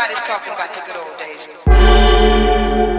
Everybody's talking about the good old days.